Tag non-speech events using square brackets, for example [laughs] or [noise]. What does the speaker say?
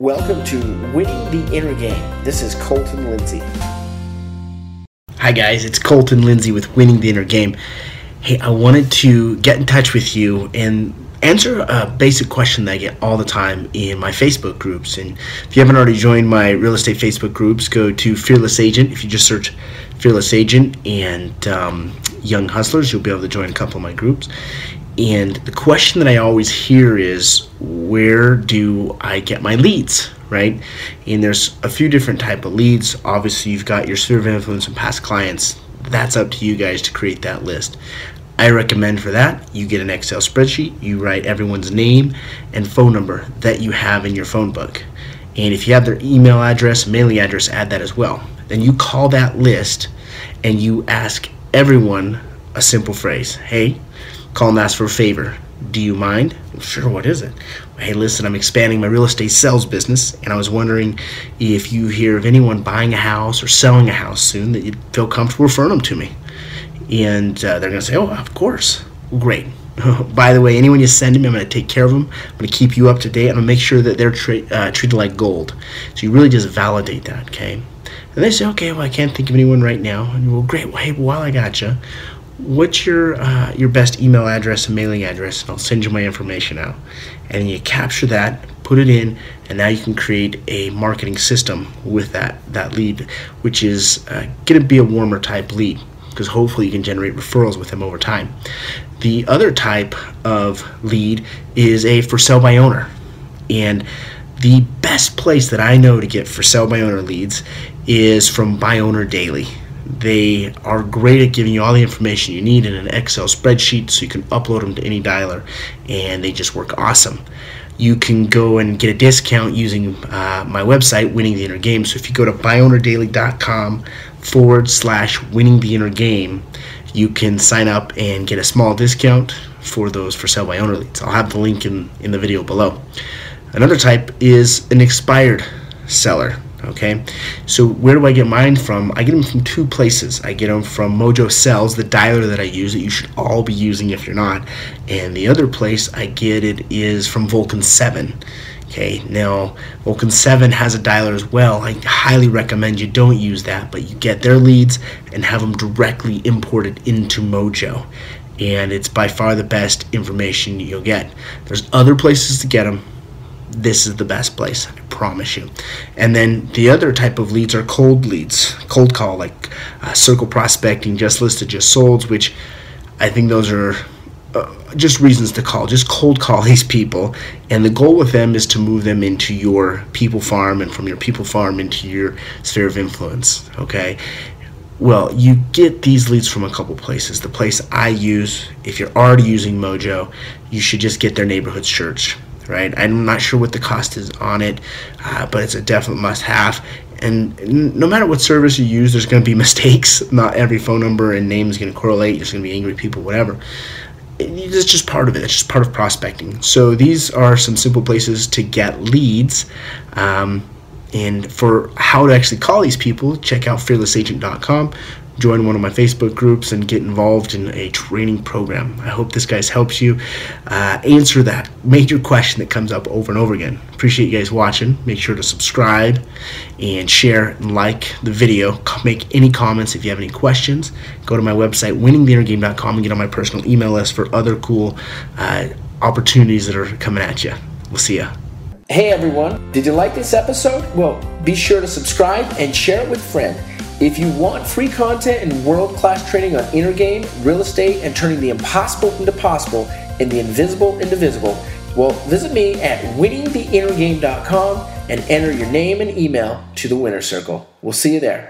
Welcome to Winning the Inner Game. This is Colton Lindsay. Hi, guys, it's Colton Lindsay with Winning the Inner Game. Hey, I wanted to get in touch with you and answer a basic question that I get all the time in my Facebook groups. And if you haven't already joined my real estate Facebook groups, go to Fearless Agent. If you just search Fearless Agent and um, Young Hustlers, you'll be able to join a couple of my groups. And the question that I always hear is, where do I get my leads? Right? And there's a few different type of leads. Obviously, you've got your sphere of influence and past clients. That's up to you guys to create that list. I recommend for that you get an Excel spreadsheet, you write everyone's name and phone number that you have in your phone book. And if you have their email address, mailing address, add that as well. Then you call that list and you ask everyone a simple phrase Hey, call and ask for a favor. Do you mind? Sure, what is it? Hey, listen, I'm expanding my real estate sales business, and I was wondering if you hear of anyone buying a house or selling a house soon that you'd feel comfortable referring them to me. And uh, they're going to say, Oh, of course. Great. [laughs] By the way, anyone you send to me, I'm going to take care of them. I'm going to keep you up to date. I'm going to make sure that they're tra- uh, treated like gold. So you really just validate that, okay? And they say, okay, well, I can't think of anyone right now. And go, great. Well, hey, while I got you, what's your uh, your best email address and mailing address and i'll send you my information out and you capture that put it in and now you can create a marketing system with that that lead which is uh, going to be a warmer type lead because hopefully you can generate referrals with them over time the other type of lead is a for sale by owner and the best place that i know to get for sale by owner leads is from By Owner Daily they are great at giving you all the information you need in an Excel spreadsheet so you can upload them to any dialer and they just work awesome. You can go and get a discount using uh, my website, Winning the Inner Game. So if you go to byownerdaily.com forward slash winning the inner game, you can sign up and get a small discount for those for sale by owner leads. I'll have the link in, in the video below. Another type is an expired seller okay? So where do i get mine from? I get them from two places. I get them from mojo sells the dialer that i use that you should all be using if you're not. And the other place i get it is from Vulcan7 okay? Now Vulcan7 has a dialer as well. I highly recommend you don't use that but you get their leads and have them directly imported into mojo. And it's by far the best information you'll get. There's other places to get them this is the best place i promise you. And then the other type of leads are cold leads cold call like uh, circle prospecting just listed just sold which i think those are uh, just reasons to call just cold call [laughs] these people. And the goal with them is to move them into your people farm and from your people farm into your sphere of influence okay? Well, you get these leads from a couple places. The place I use, if you're already using Mojo, you should just get their neighborhood search right? I'm not sure what the cost is on it, uh, but it's a definite must have. And no matter what service you use, there's going to be [laughs] mistakes. Not every phone number and name is going to correlate. There's going to be angry people, whatever. It's just part of it. It's just part of prospecting. So these are some simple places to get leads. Um, and for how to actually call these people, check out fearlessagent.com join one of my Facebook groups and get involved in a training program. I hope this guys helps you uh, answer that major question that comes up over and over again. Appreciate you guys watching. Make sure to subscribe and share and like the video. Make any comments if you have any questions. Go to my website, winningtheinnergame.com, and get on my personal email list for other cool uh, opportunities that are coming at you. We'll see ya. Hey everyone, did you like this episode? Well, be sure to subscribe and share it with friends. If you want free content and world class training on inner game, real estate, and turning the impossible into possible and the invisible into visible, well, visit me at winningtheinnergame.com and enter your name and email to the winner circle. We'll see you there.